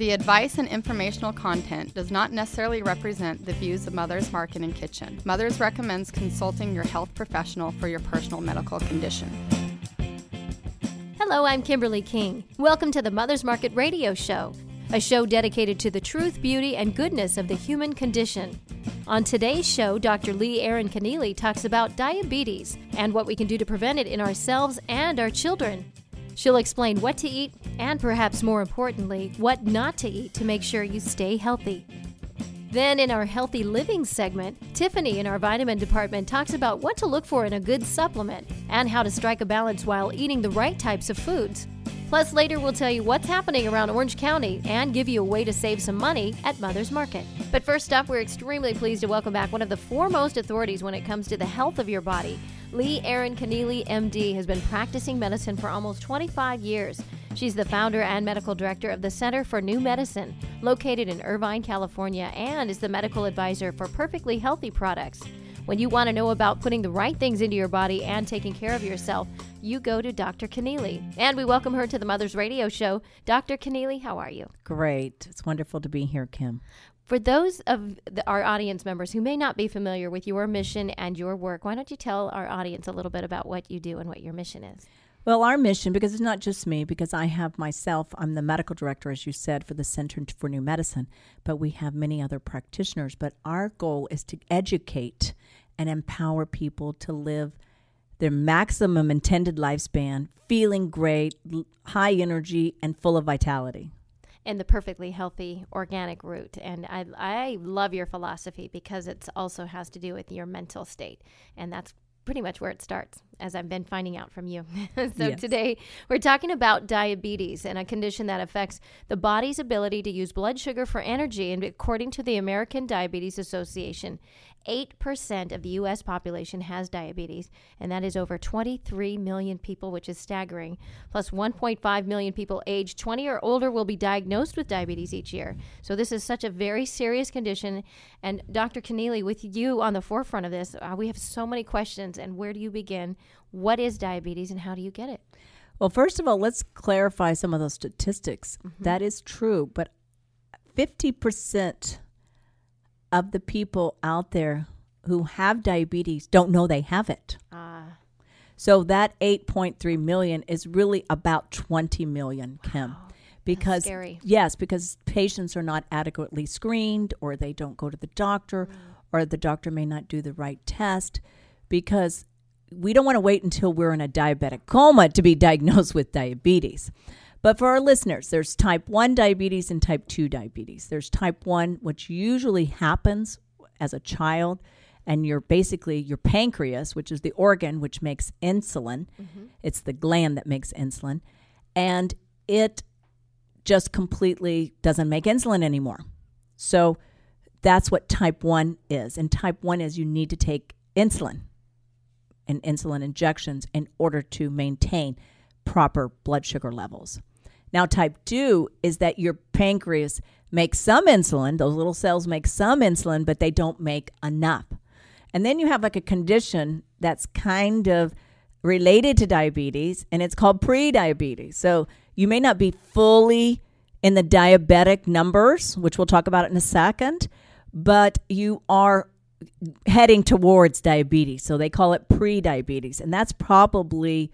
The advice and informational content does not necessarily represent the views of Mother's Market and Kitchen. Mother's recommends consulting your health professional for your personal medical condition. Hello, I'm Kimberly King. Welcome to the Mother's Market Radio Show, a show dedicated to the truth, beauty, and goodness of the human condition. On today's show, Dr. Leigh Erin Connealy talks about diabetes and what we can do to prevent it in ourselves and our children. She'll explain what to eat and perhaps more importantly, what not to eat to make sure you stay healthy. Then, in our healthy living segment, Tiffany in our vitamin department talks about what to look for in a good supplement and how to strike a balance while eating the right types of foods. Plus, later we'll tell you what's happening around Orange County and give you a way to save some money at Mother's Market. But first up, we're extremely pleased to welcome back one of the foremost authorities when it comes to the health of your body. Leigh Erin Connealy, MD, has been practicing medicine for almost 25 years. She's the founder and medical director of the Center for New Medicine, located in Irvine, California, and is the medical advisor for Perfectly Healthy products. When you want to know about putting the right things into your body and taking care of yourself, you go to Dr. Connealy. And we welcome her to the Mother's Radio Show. Dr. Connealy, how are you? Great. It's wonderful to be here, Kim. For those of the, our audience members who may not be familiar with your mission and your work, why don't you tell our audience a little bit about what you do and what your mission is? Well, our mission, because it's not just me, because I have myself, I'm the medical director, as you said, for the Center for New Medicine, but we have many other practitioners. But our goal is to educate and empower people to live their maximum intended lifespan, feeling great, high energy, and full of vitality. And the perfectly healthy organic route. And I, I love your philosophy because it also has to do with your mental state. And that's pretty much where it starts, as I've been finding out from you. so yes. today we're talking about diabetes and a condition that affects the body's ability to use blood sugar for energy. And according to the American Diabetes Association, 8% of the U.S. population has diabetes, and that is over 23 million people, which is staggering. Plus, 1.5 million people aged 20 or older will be diagnosed with diabetes each year. So, this is such a very serious condition. And Dr. Connealy, with you on the forefront of this, uh, we have so many questions. And where do you begin? What is diabetes, and how do you get it? Well, first of all, let's clarify some of those statistics. Mm-hmm. That is true, but 50% of the people out there who have diabetes don't know they have it. Ah. So that 8.3 million is really about 20 million, Kim. Wow. Because yes, because patients are not adequately screened or they don't go to the doctor mm. or the doctor may not do the right test because we don't want to wait until we're in a diabetic coma to be diagnosed with diabetes. But for our listeners, there's type 1 diabetes and type 2 diabetes. There's type 1, which usually happens as a child, and you're basically your pancreas, which is the organ which makes insulin. Mm-hmm. It's the gland that makes insulin. And it just completely doesn't make insulin anymore. So that's what type 1 is. And type 1 is you need to take insulin and insulin injections in order to maintain proper blood sugar levels. Now, type 2 is that your pancreas makes some insulin, those little cells make some insulin, but they don't make enough. And then you have like a condition that's kind of related to diabetes, and it's called prediabetes. So you may not be fully in the diabetic numbers, which we'll talk about in a second, but you are heading towards diabetes. So they call it prediabetes, and that's probably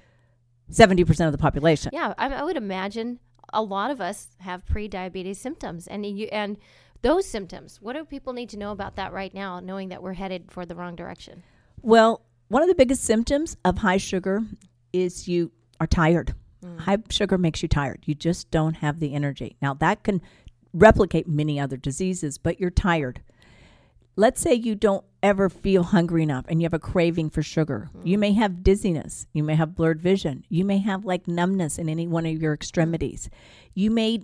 70% of the population. Yeah, I, I would imagine a lot of us have pre-diabetes symptoms and you, and those symptoms what do people need to know about that right now knowing that we're headed for the wrong direction? Well one of the biggest symptoms of high sugar is you are tired. Mm. high sugar makes you tired. You just don't have the energy. Now that can replicate many other diseases but you're tired let's say you don't ever feel hungry enough and you have a craving for sugar. Mm. You may have dizziness. You may have blurred vision. You may have like numbness in any one of your extremities. You may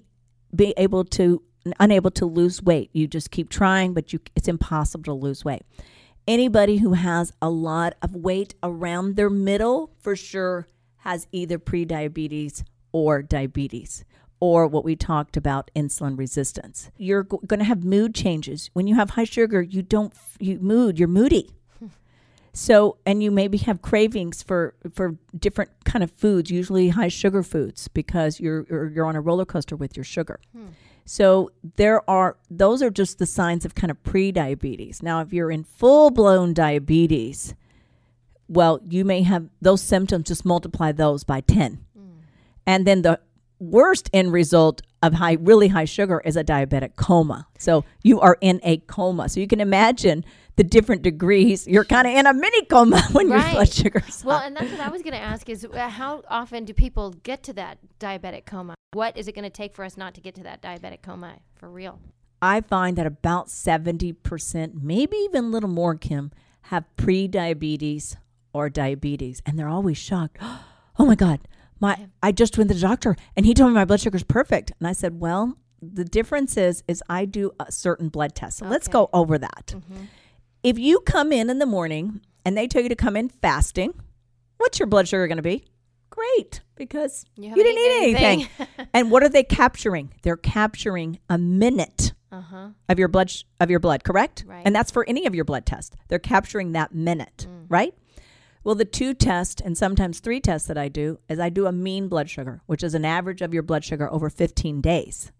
be able to unable to lose weight. You just keep trying, but you it's impossible to lose weight. Anybody who has a lot of weight around their middle for sure has either prediabetes or diabetes or what we talked about insulin resistance. You're g- going to have mood changes. When you have high sugar, you don't you mood, you're moody. So, and you maybe have cravings for for different kind of foods, usually high sugar foods, because you're you're, you're on a roller coaster with your sugar. Hmm. So there are those are just the signs of kind of pre-diabetes. Now, if you're in full-blown diabetes, well, you may have those symptoms. Just multiply those by ten, hmm. and then the worst end result of high, really high sugar is a diabetic coma. So you are in a coma. So you can imagine the different degrees. You're kind of in a mini coma when your blood sugar's Well, and that's what I was going to ask is uh, how often do people get to that diabetic coma? What is it going to take for us not to get to that diabetic coma for real? I find that about 70%, maybe even a little more, Kim, have pre-diabetes or diabetes. And they're always shocked. Oh my God, my I just went to the doctor and he told me my blood sugar's perfect. And I said, well, the difference is is I do a certain blood test. So let's go over that. If you come in in the morning and they tell you to come in fasting, what's your blood sugar going to be? Great, because You you, didn't eat anything. anything. and what are they capturing? They're capturing a minute Uh huh. of your blood sh- of your blood, correct? Right. And that's for any of your blood tests. They're capturing that minute, right? Well, the two tests and sometimes three tests that I do is I do a mean blood sugar, which is an average of your blood sugar over 15 days.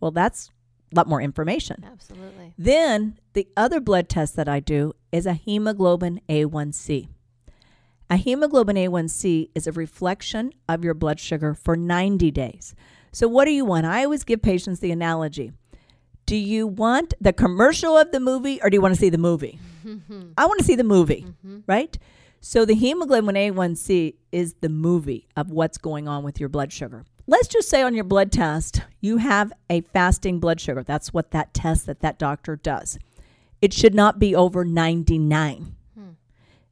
Well, that's a lot more information. Absolutely. Then the other blood test that I do is a hemoglobin A1C. A hemoglobin A1C is a reflection of your blood sugar for 90 days. So, what do you want? I always give patients the analogy Do you want the commercial of the movie or do you want to see the movie? I want to see the movie, mm-hmm. right? So, the hemoglobin A1C is the movie of what's going on with your blood sugar. Let's just say on your blood test, you have a fasting blood sugar. That's what that test that that doctor does. It should not be over 99. Hmm.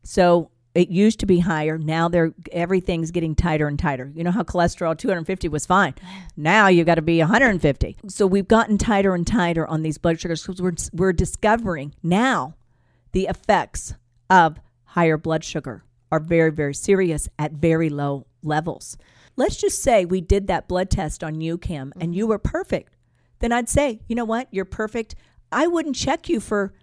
So it used to be higher. Now they're everything's getting tighter and tighter. You know how cholesterol 250 was fine. Now you've got to be 150. So we've gotten tighter and tighter on these blood sugars because we're we're discovering now the effects of higher blood sugar are very very serious at very low levels. Let's just say we did that blood test on you, Kim, and mm-hmm. you were perfect. Then I'd say, you know what, you're perfect. I wouldn't check you for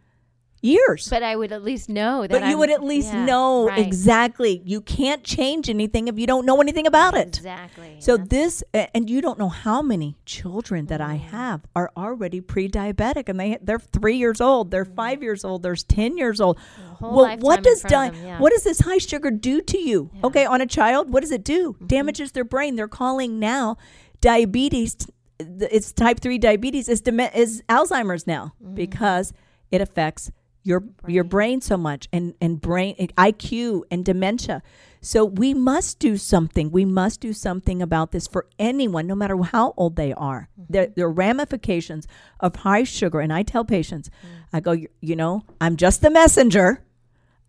years. But I would at least know that. But you I'm- would at least yeah, know right. exactly. You can't change anything if you don't know anything about it. Exactly. So That's- this, and you don't know how many children that I Mm. have are already pre-diabetic, and they they're three years old, they're five years old, there's ten years old. Well, what does di- them, yeah. what does this high sugar do to you? Yeah. Okay, on a child, what does it do? Mm-hmm. Damages their brain. They're calling now diabetes. It's type three diabetes is dem- is Alzheimer's now Mm. because it affects your your brain so much and and brain IQ and dementia. So we must do something. We must do something about this for anyone, no matter how old they are. Mm-hmm. There, there are ramifications of high sugar, and I tell patients, Mm. I go, you, you know, I'm just the messenger.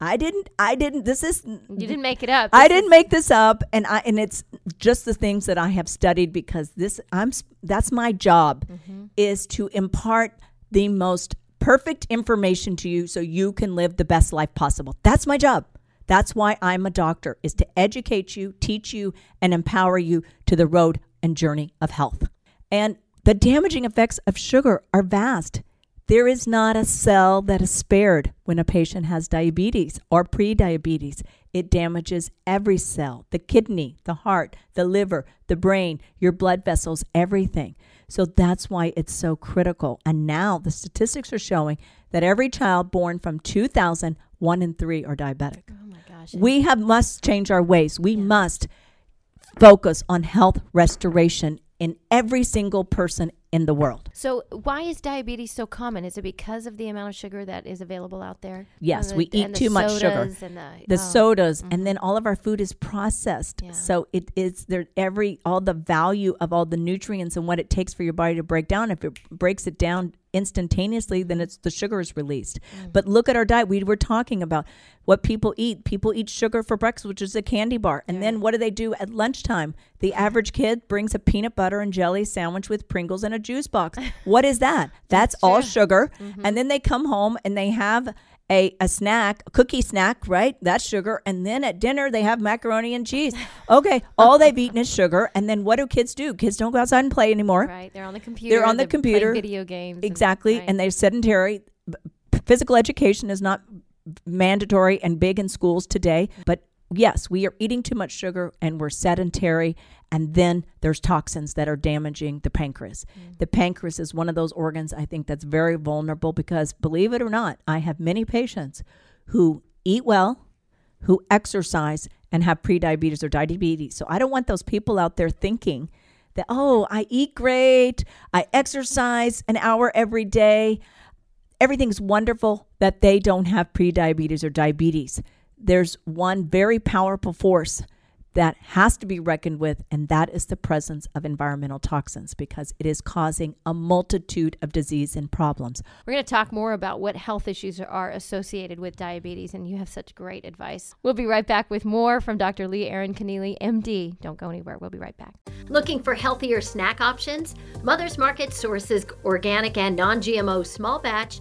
I didn't. I didn't. This is. you didn't make it up. I didn't make this up, and I and it's just the things that I have studied because this I'm that's my job Mm-hmm. is to impart the most perfect information to you so you can live the best life possible. That's my job. That's why I'm a doctor is to educate you, teach you and empower you to the road and journey of health. And the damaging effects of sugar are vast. There is not a cell that is spared when a patient has diabetes or prediabetes. It damages every cell the kidney, the heart, the liver, the brain, your blood vessels, everything. So that's why it's so critical. And now the statistics are showing that every child born from 2000, one in three are diabetic. Oh my gosh. We have must change our ways. We must focus on health restoration in every single person in the world. So why is diabetes so common? Is it because of the amount of sugar that is available out there? Yes, uh, the- we eat too much sugar. And the The oh, sodas and mm-hmm. then all of our food is processed. Yeah. So it is there every all the value of all the nutrients and what it takes for your body to break down. If it breaks it down instantaneously, then it's the sugar is released. Mm. But look at our diet. We were talking about what people eat. People eat sugar for breakfast, which is a candy bar. And then what do they do at lunchtime? The average kid brings a peanut butter and jelly sandwich with Pringles and a juice box. What is that? That's all sugar. Mm-hmm. And then they come home and they have a, a snack, a cookie snack, right? That's sugar. And then at dinner, they have macaroni and cheese. Okay, all they've eaten is sugar. And then what do kids do? Kids don't go outside and play anymore. Right. They're on the computer. They're on the playing computer. Video games. and- Exactly. right. And they're sedentary. Physical education is not mandatory and big in schools today. But yes, we are eating too much sugar and we're sedentary. And then there's toxins that are damaging the pancreas. Mm. The pancreas is one of those organs I think that's very vulnerable because, believe it or not, I have many patients who eat well, who exercise, and have prediabetes or diabetes. So I don't want those people out there thinking that, oh, I eat great, I exercise an hour every day, everything's wonderful, that they don't have prediabetes or diabetes. There's one very powerful force that has to be reckoned with, and that is the presence of environmental toxins because it is causing a multitude of disease and problems. We're going to talk more about what health issues are associated with diabetes, and you have such great advice. We'll be right back with more from Dr. Leigh Erin Connealy, MD. Don't go anywhere. We'll be right back. Looking for healthier snack options? Mother's Market sources organic and non GMO small batch,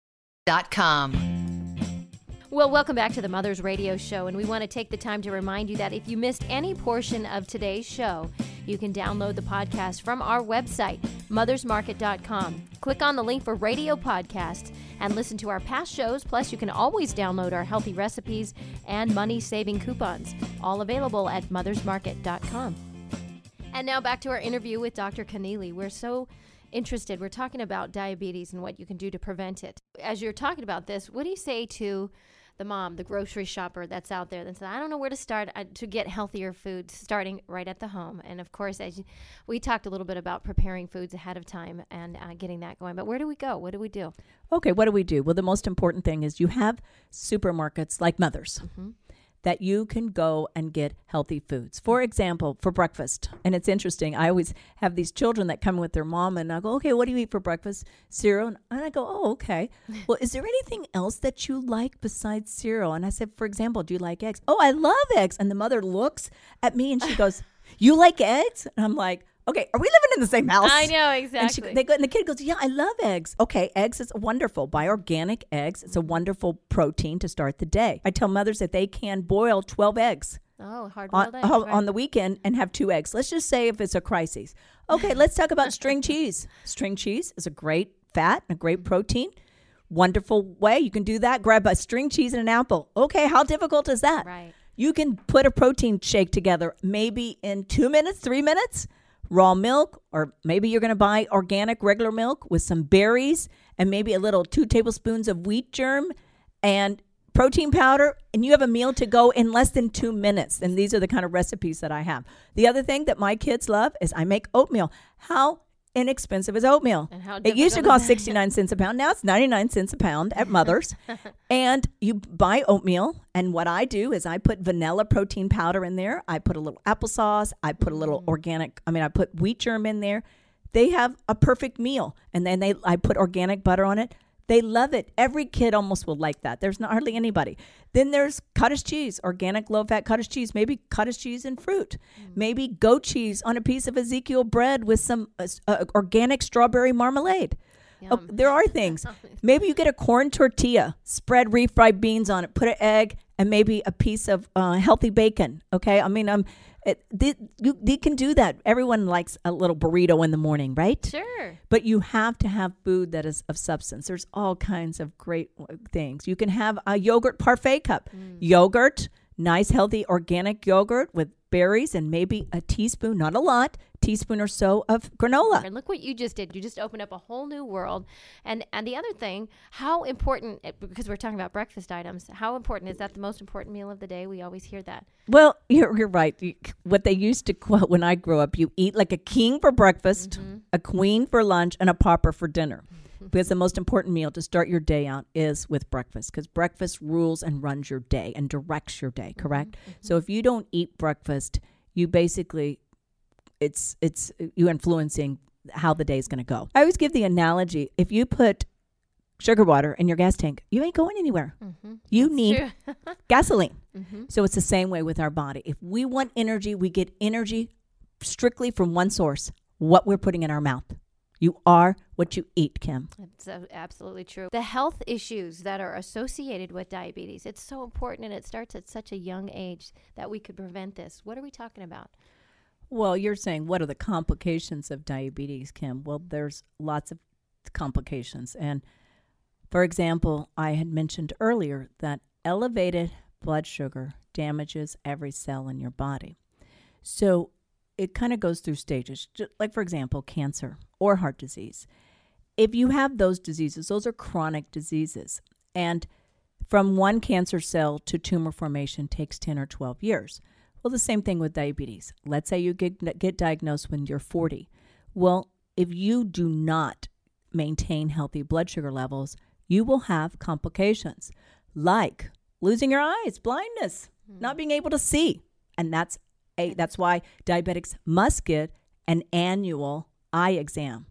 .com. Well, welcome back to the Mother's Radio Show, and we want to take the time to remind you that if you missed any portion of today's show, you can download the podcast from our website, mothersmarket.com. Click on the link for radio podcasts and listen to our past shows. Plus, you can always download our healthy recipes and money saving coupons, all available at mothersmarket.com. And now back to our interview with Dr. Connealy. We're so interested. We're talking about diabetes and what you can do to prevent it. As you're talking about this, what do you say to the mom, the grocery shopper that's out there that says, I don't know where to start uh, to get healthier foods, starting right at the home. And of course, as you, we talked a little bit about preparing foods ahead of time and uh, getting that going. But where do we go? What do we do? Okay, what do we do? Well, the most important thing is you have supermarkets like Mother's. Mm-hmm that you can go and get healthy foods. For example, for breakfast. And it's interesting. I always have these children that come with their mom and I go, "Okay, what do you eat for breakfast?" Cereal. And I go, "Oh, okay. Well, is there anything else that you like besides cereal?" And I said, "For example, do you like eggs?" "Oh, I love eggs." And the mother looks at me and she goes, "You like eggs?" And I'm like, okay, are we living in the same house? I know exactly. And, she, they go, and the kid goes, yeah, I love eggs. Okay, eggs is wonderful. Buy organic eggs. It's a wonderful protein to start the day. I tell mothers that they can boil twelve eggs. Oh, hard on, eggs, right. on the weekend and have two eggs. Let's just say if it's a crisis. Okay, let's talk about string cheese. String cheese is a great fat, and a great protein wonderful way. You can do that. Grab a string cheese and an apple. Okay, how difficult is that? Right. You can put a protein shake together maybe in two minutes, three minutes raw milk, or maybe you're going to buy organic regular milk with some berries and maybe a little two tablespoons of wheat germ and protein powder, and you have a meal to go in less than two minutes. And these are the kind of recipes that I have. The other thing that my kids love is I make oatmeal. How inexpensive as oatmeal. it used to cost 69 cents a pound. Now it's 99 cents a pound at Mother's. and you buy oatmeal. And what I do is I put vanilla protein powder in there. I put a little applesauce. I put a little mm. organic, I mean, I put wheat germ in there. They have a perfect meal. And then they I put organic butter on it. They love it. Every kid almost will like that. There's not hardly anybody. Then there's cottage cheese, organic low fat cottage cheese, maybe cottage cheese and fruit, mm. maybe goat cheese on a piece of Ezekiel bread with some uh, uh, organic strawberry marmalade. Oh, there are things. maybe you get a corn tortilla, spread refried beans on it, put an egg, and maybe a piece of uh, healthy bacon. Okay, I mean, um, it, they, you, they can do that. Everyone likes a little burrito in the morning, right? Sure. But you have to have food that is of substance. There's all kinds of great things. You can have a yogurt parfait cup. Mm. Yogurt, nice, healthy, organic yogurt with berries and maybe a teaspoon, not a lot, teaspoon or so of granola. And look what you just did. You just opened up a whole new world. And and the other thing, how important eh, because we're talking about breakfast items, how important is that the most important meal of the day? We always hear that. Well, you're, you're right. What they used to quote when I grew up, you eat like a king for breakfast, a queen for lunch, and a pauper for dinner. Because the most important meal to start your day out is with breakfast, because breakfast rules and runs your day and directs your day, mm-hmm, correct? Mm-hmm. So if you don't eat breakfast, you basically it's it's you influencing how the day is going to go. I always give the analogy: if you put sugar water in your gas tank, you ain't going anywhere. Mm-hmm, you need True. gasoline. So it's the same way with our body. If we want energy, we get energy strictly from one source what we're putting in our mouth. You are what you eat, Kim. It's uh, absolutely true. The health issues that are associated with diabetes, it's so important and it starts at such a young age that we could prevent this. What are we talking about? Well, you're saying what are the complications of diabetes, Kim? Well, there's lots of complications. And for example, I had mentioned earlier that elevated blood sugar damages every cell in your body. So it kind of goes through stages, like, for example, cancer or heart disease. If you have those diseases, those are chronic diseases. And from one cancer cell to tumor formation takes 10 or 12 years. Well, the same thing with diabetes. Let's say you get, get diagnosed when you're 40. Well, if you do not maintain healthy blood sugar levels, you will have complications like losing your eyes, blindness, not hmm. being able to see. And that's a that's why diabetics must get an annual eye exam.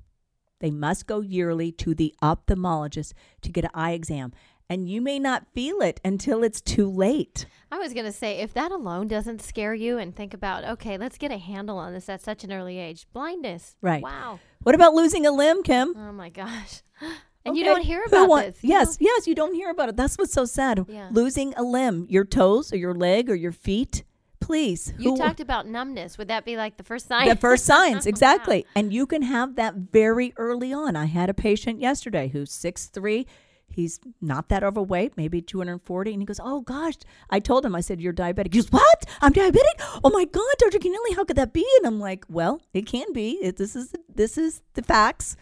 They must go yearly to the ophthalmologist to get an eye exam. And you may not feel it until it's too late. I was going to say, if that alone doesn't scare you and think about, okay, let's get a handle on this at such an early age, blindness. Right. Wow. What about losing a limb, Kim? Oh my gosh. And you don't hear about want- this. Yes, know? yes, you don't hear about it. That's what's so sad. Yeah. Losing a limb, your toes or your leg or your feet. Please. You talked about numbness. Would that be like the first sign? the first signs, Wow. exactly. And you can have that very early on. I had a patient yesterday who's six three. He's not that overweight, maybe 240. And he goes, Oh gosh. I told him, I said, You're diabetic. He goes, What? I'm diabetic? Oh my God, Dr. Connealy, how could that be? And I'm like, Well, it can be. It, this is this is the facts.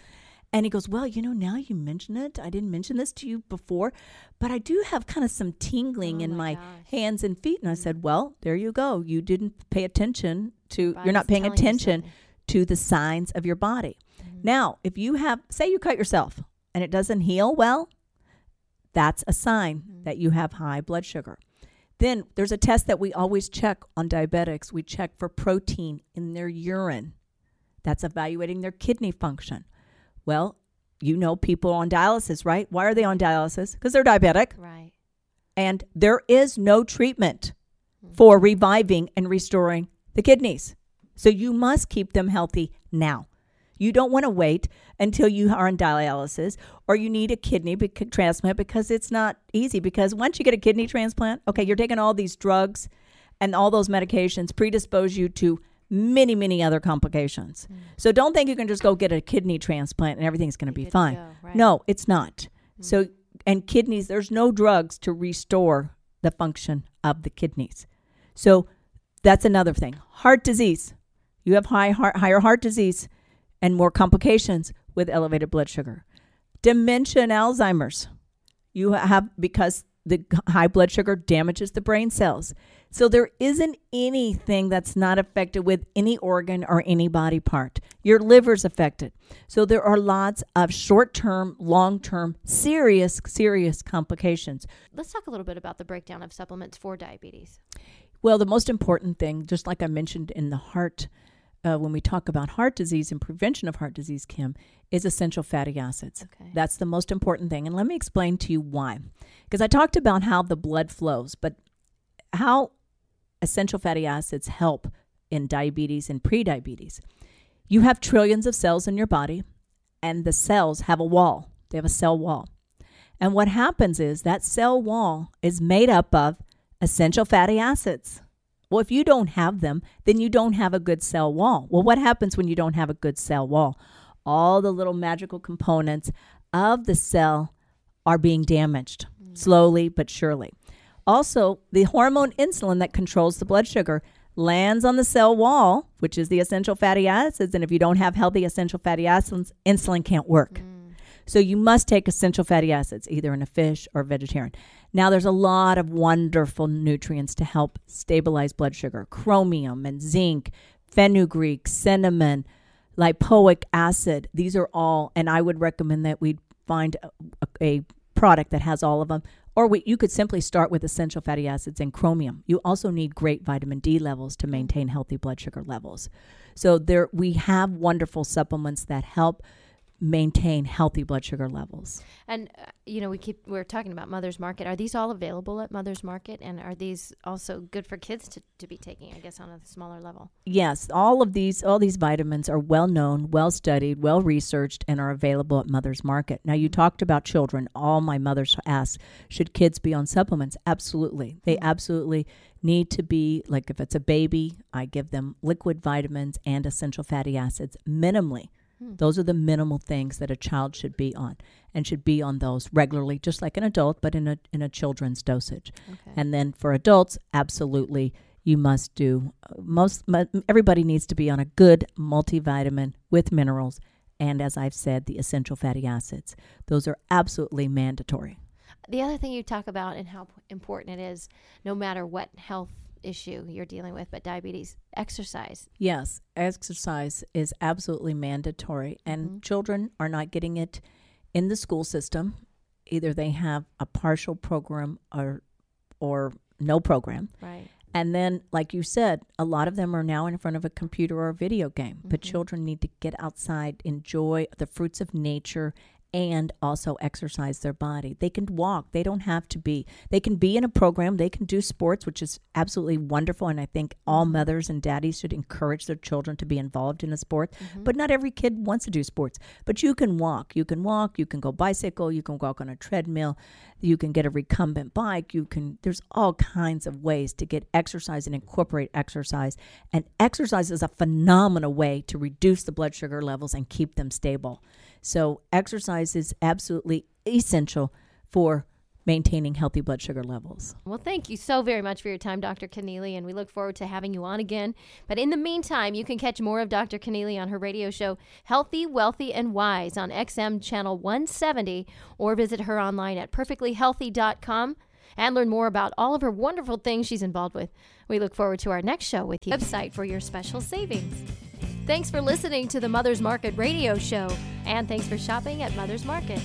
And he goes, Well, you know, now you mention it. I didn't mention this to you before, but I do have kind of some tingling Oh in my my hands and feet. And I said, Well, there you go. You didn't pay attention to, you're not paying attention to the signs of your body. Mm-hmm. Now, if you have, say you cut yourself and it doesn't heal well, that's a sign Mm-hmm. that you have high blood sugar. Then there's a test that we always check on diabetics. We check for protein in their urine. That's evaluating their kidney function. Well, you know people on dialysis, right? Why are they on dialysis? Because they're diabetic Right. and there is no treatment hmm. for reviving and restoring the kidneys. So you must keep them healthy now. You don't want to wait until you are on dialysis or you need a kidney bec- transplant because it's not easy. Because once you get a kidney transplant, okay, you're taking all these drugs and all those medications predispose you to many, many other complications. Mm. So don't think you can just go get a kidney transplant and everything's going to be fine. go, right. No, it's not. Mm. So, and kidneys, there's no drugs to restore the function of the kidneys. So that's another thing. Heart disease. You have high heart, higher heart disease and more complications with elevated blood sugar. Dementia and Alzheimer's. You have because the high blood sugar damages the brain cells. So there isn't anything that's not affected with any organ or any body part. Your liver's affected. So there are lots of short-term, long-term, serious serious complications. Let's talk a little bit about the breakdown of supplements for diabetes. Well, the most important thing, just like I mentioned in the heart, uh, when we talk about heart disease and prevention of heart disease, Kim, is essential fatty acids. Okay. That's the most important thing. And let me explain to you why. Because I talked about how the blood flows, but how essential fatty acids help in diabetes and prediabetes. You have trillions of cells in your body, and the cells have a wall. They have a cell wall. And what happens is that cell wall is made up of essential fatty acids. Well, if you don't have them, then you don't have a good cell wall. Well, what happens when you don't have a good cell wall? All the little magical components of the cell are being damaged mm. slowly but surely. Also, the hormone insulin that controls the blood sugar lands on the cell wall, which is the essential fatty acids. And if you don't have healthy essential fatty acids, insulin can't work. Mm. So you must take essential fatty acids, either in a fish or vegetarian. Now, there's a lot of wonderful nutrients to help stabilize blood sugar chromium and zinc, fenugreek, cinnamon, lipoic acid. These are all, and I would recommend that we find a, a product that has all of them. Or we, you could simply start with essential fatty acids and chromium. You also need great vitamin D levels to maintain healthy blood sugar levels. So there, we have wonderful supplements that help maintain healthy blood sugar levels. And uh, you know, we keep we're talking about Mother's Market. Are these all available at Mother's Market, and are these also good for kids to, to be taking? I guess on a smaller level. Yes, all of these all these vitamins are well known, well studied, well researched, and are available at Mother's Market. Now, you talked about children. All my mothers ask, should kids be on supplements? Absolutely, they absolutely need to be like if it's a baby, I give them liquid vitamins and essential fatty acids minimally. Those are the minimal things that a child should be on and should be on those regularly, just like an adult, but in a in a children's dosage. Okay. And then for adults, absolutely, you must do uh, most. Everybody needs to be on a good multivitamin with minerals, and as I've said, the essential fatty acids. Those are absolutely mandatory. The other thing you talk about and how important it is, no matter what health issue you're dealing with, but diabetes, exercise. Yes, exercise is absolutely mandatory, and mm-hmm. children are not getting it in the school system. Either they have a partial program or or no program. Right. And then, like you said, a lot of them are now in front of a computer or a video game. But mm-hmm. children need to get outside, enjoy the fruits of nature, and also exercise their body. They can walk. They don't have to be. They can be in a program. They can do sports, which is absolutely wonderful. And I think all mm-hmm. mothers and daddies should encourage their children to be involved in a sport. Mm-hmm. But not every kid wants to do sports. But you can walk. You can walk. You can go bicycle. You can walk on a treadmill. You can get a recumbent bike. You can. There's all kinds of ways to get exercise and incorporate exercise. And exercise is a phenomenal way to reduce the blood sugar levels and keep them stable. So exercise is absolutely essential for maintaining healthy blood sugar levels. Well, thank you so very much for your time, Dr. Connealy, and we look forward to having you on again. But in the meantime, you can catch more of Dr. Connealy on her radio show, Healthy, Wealthy, and Wise, on XM Channel 170, or visit her online at perfectlyhealthy.com and learn more about all of her wonderful things she's involved with. We look forward to our next show with you. Website for your special savings. Thanks for listening to the Mother's Market radio show, and thanks for shopping at Mother's Market.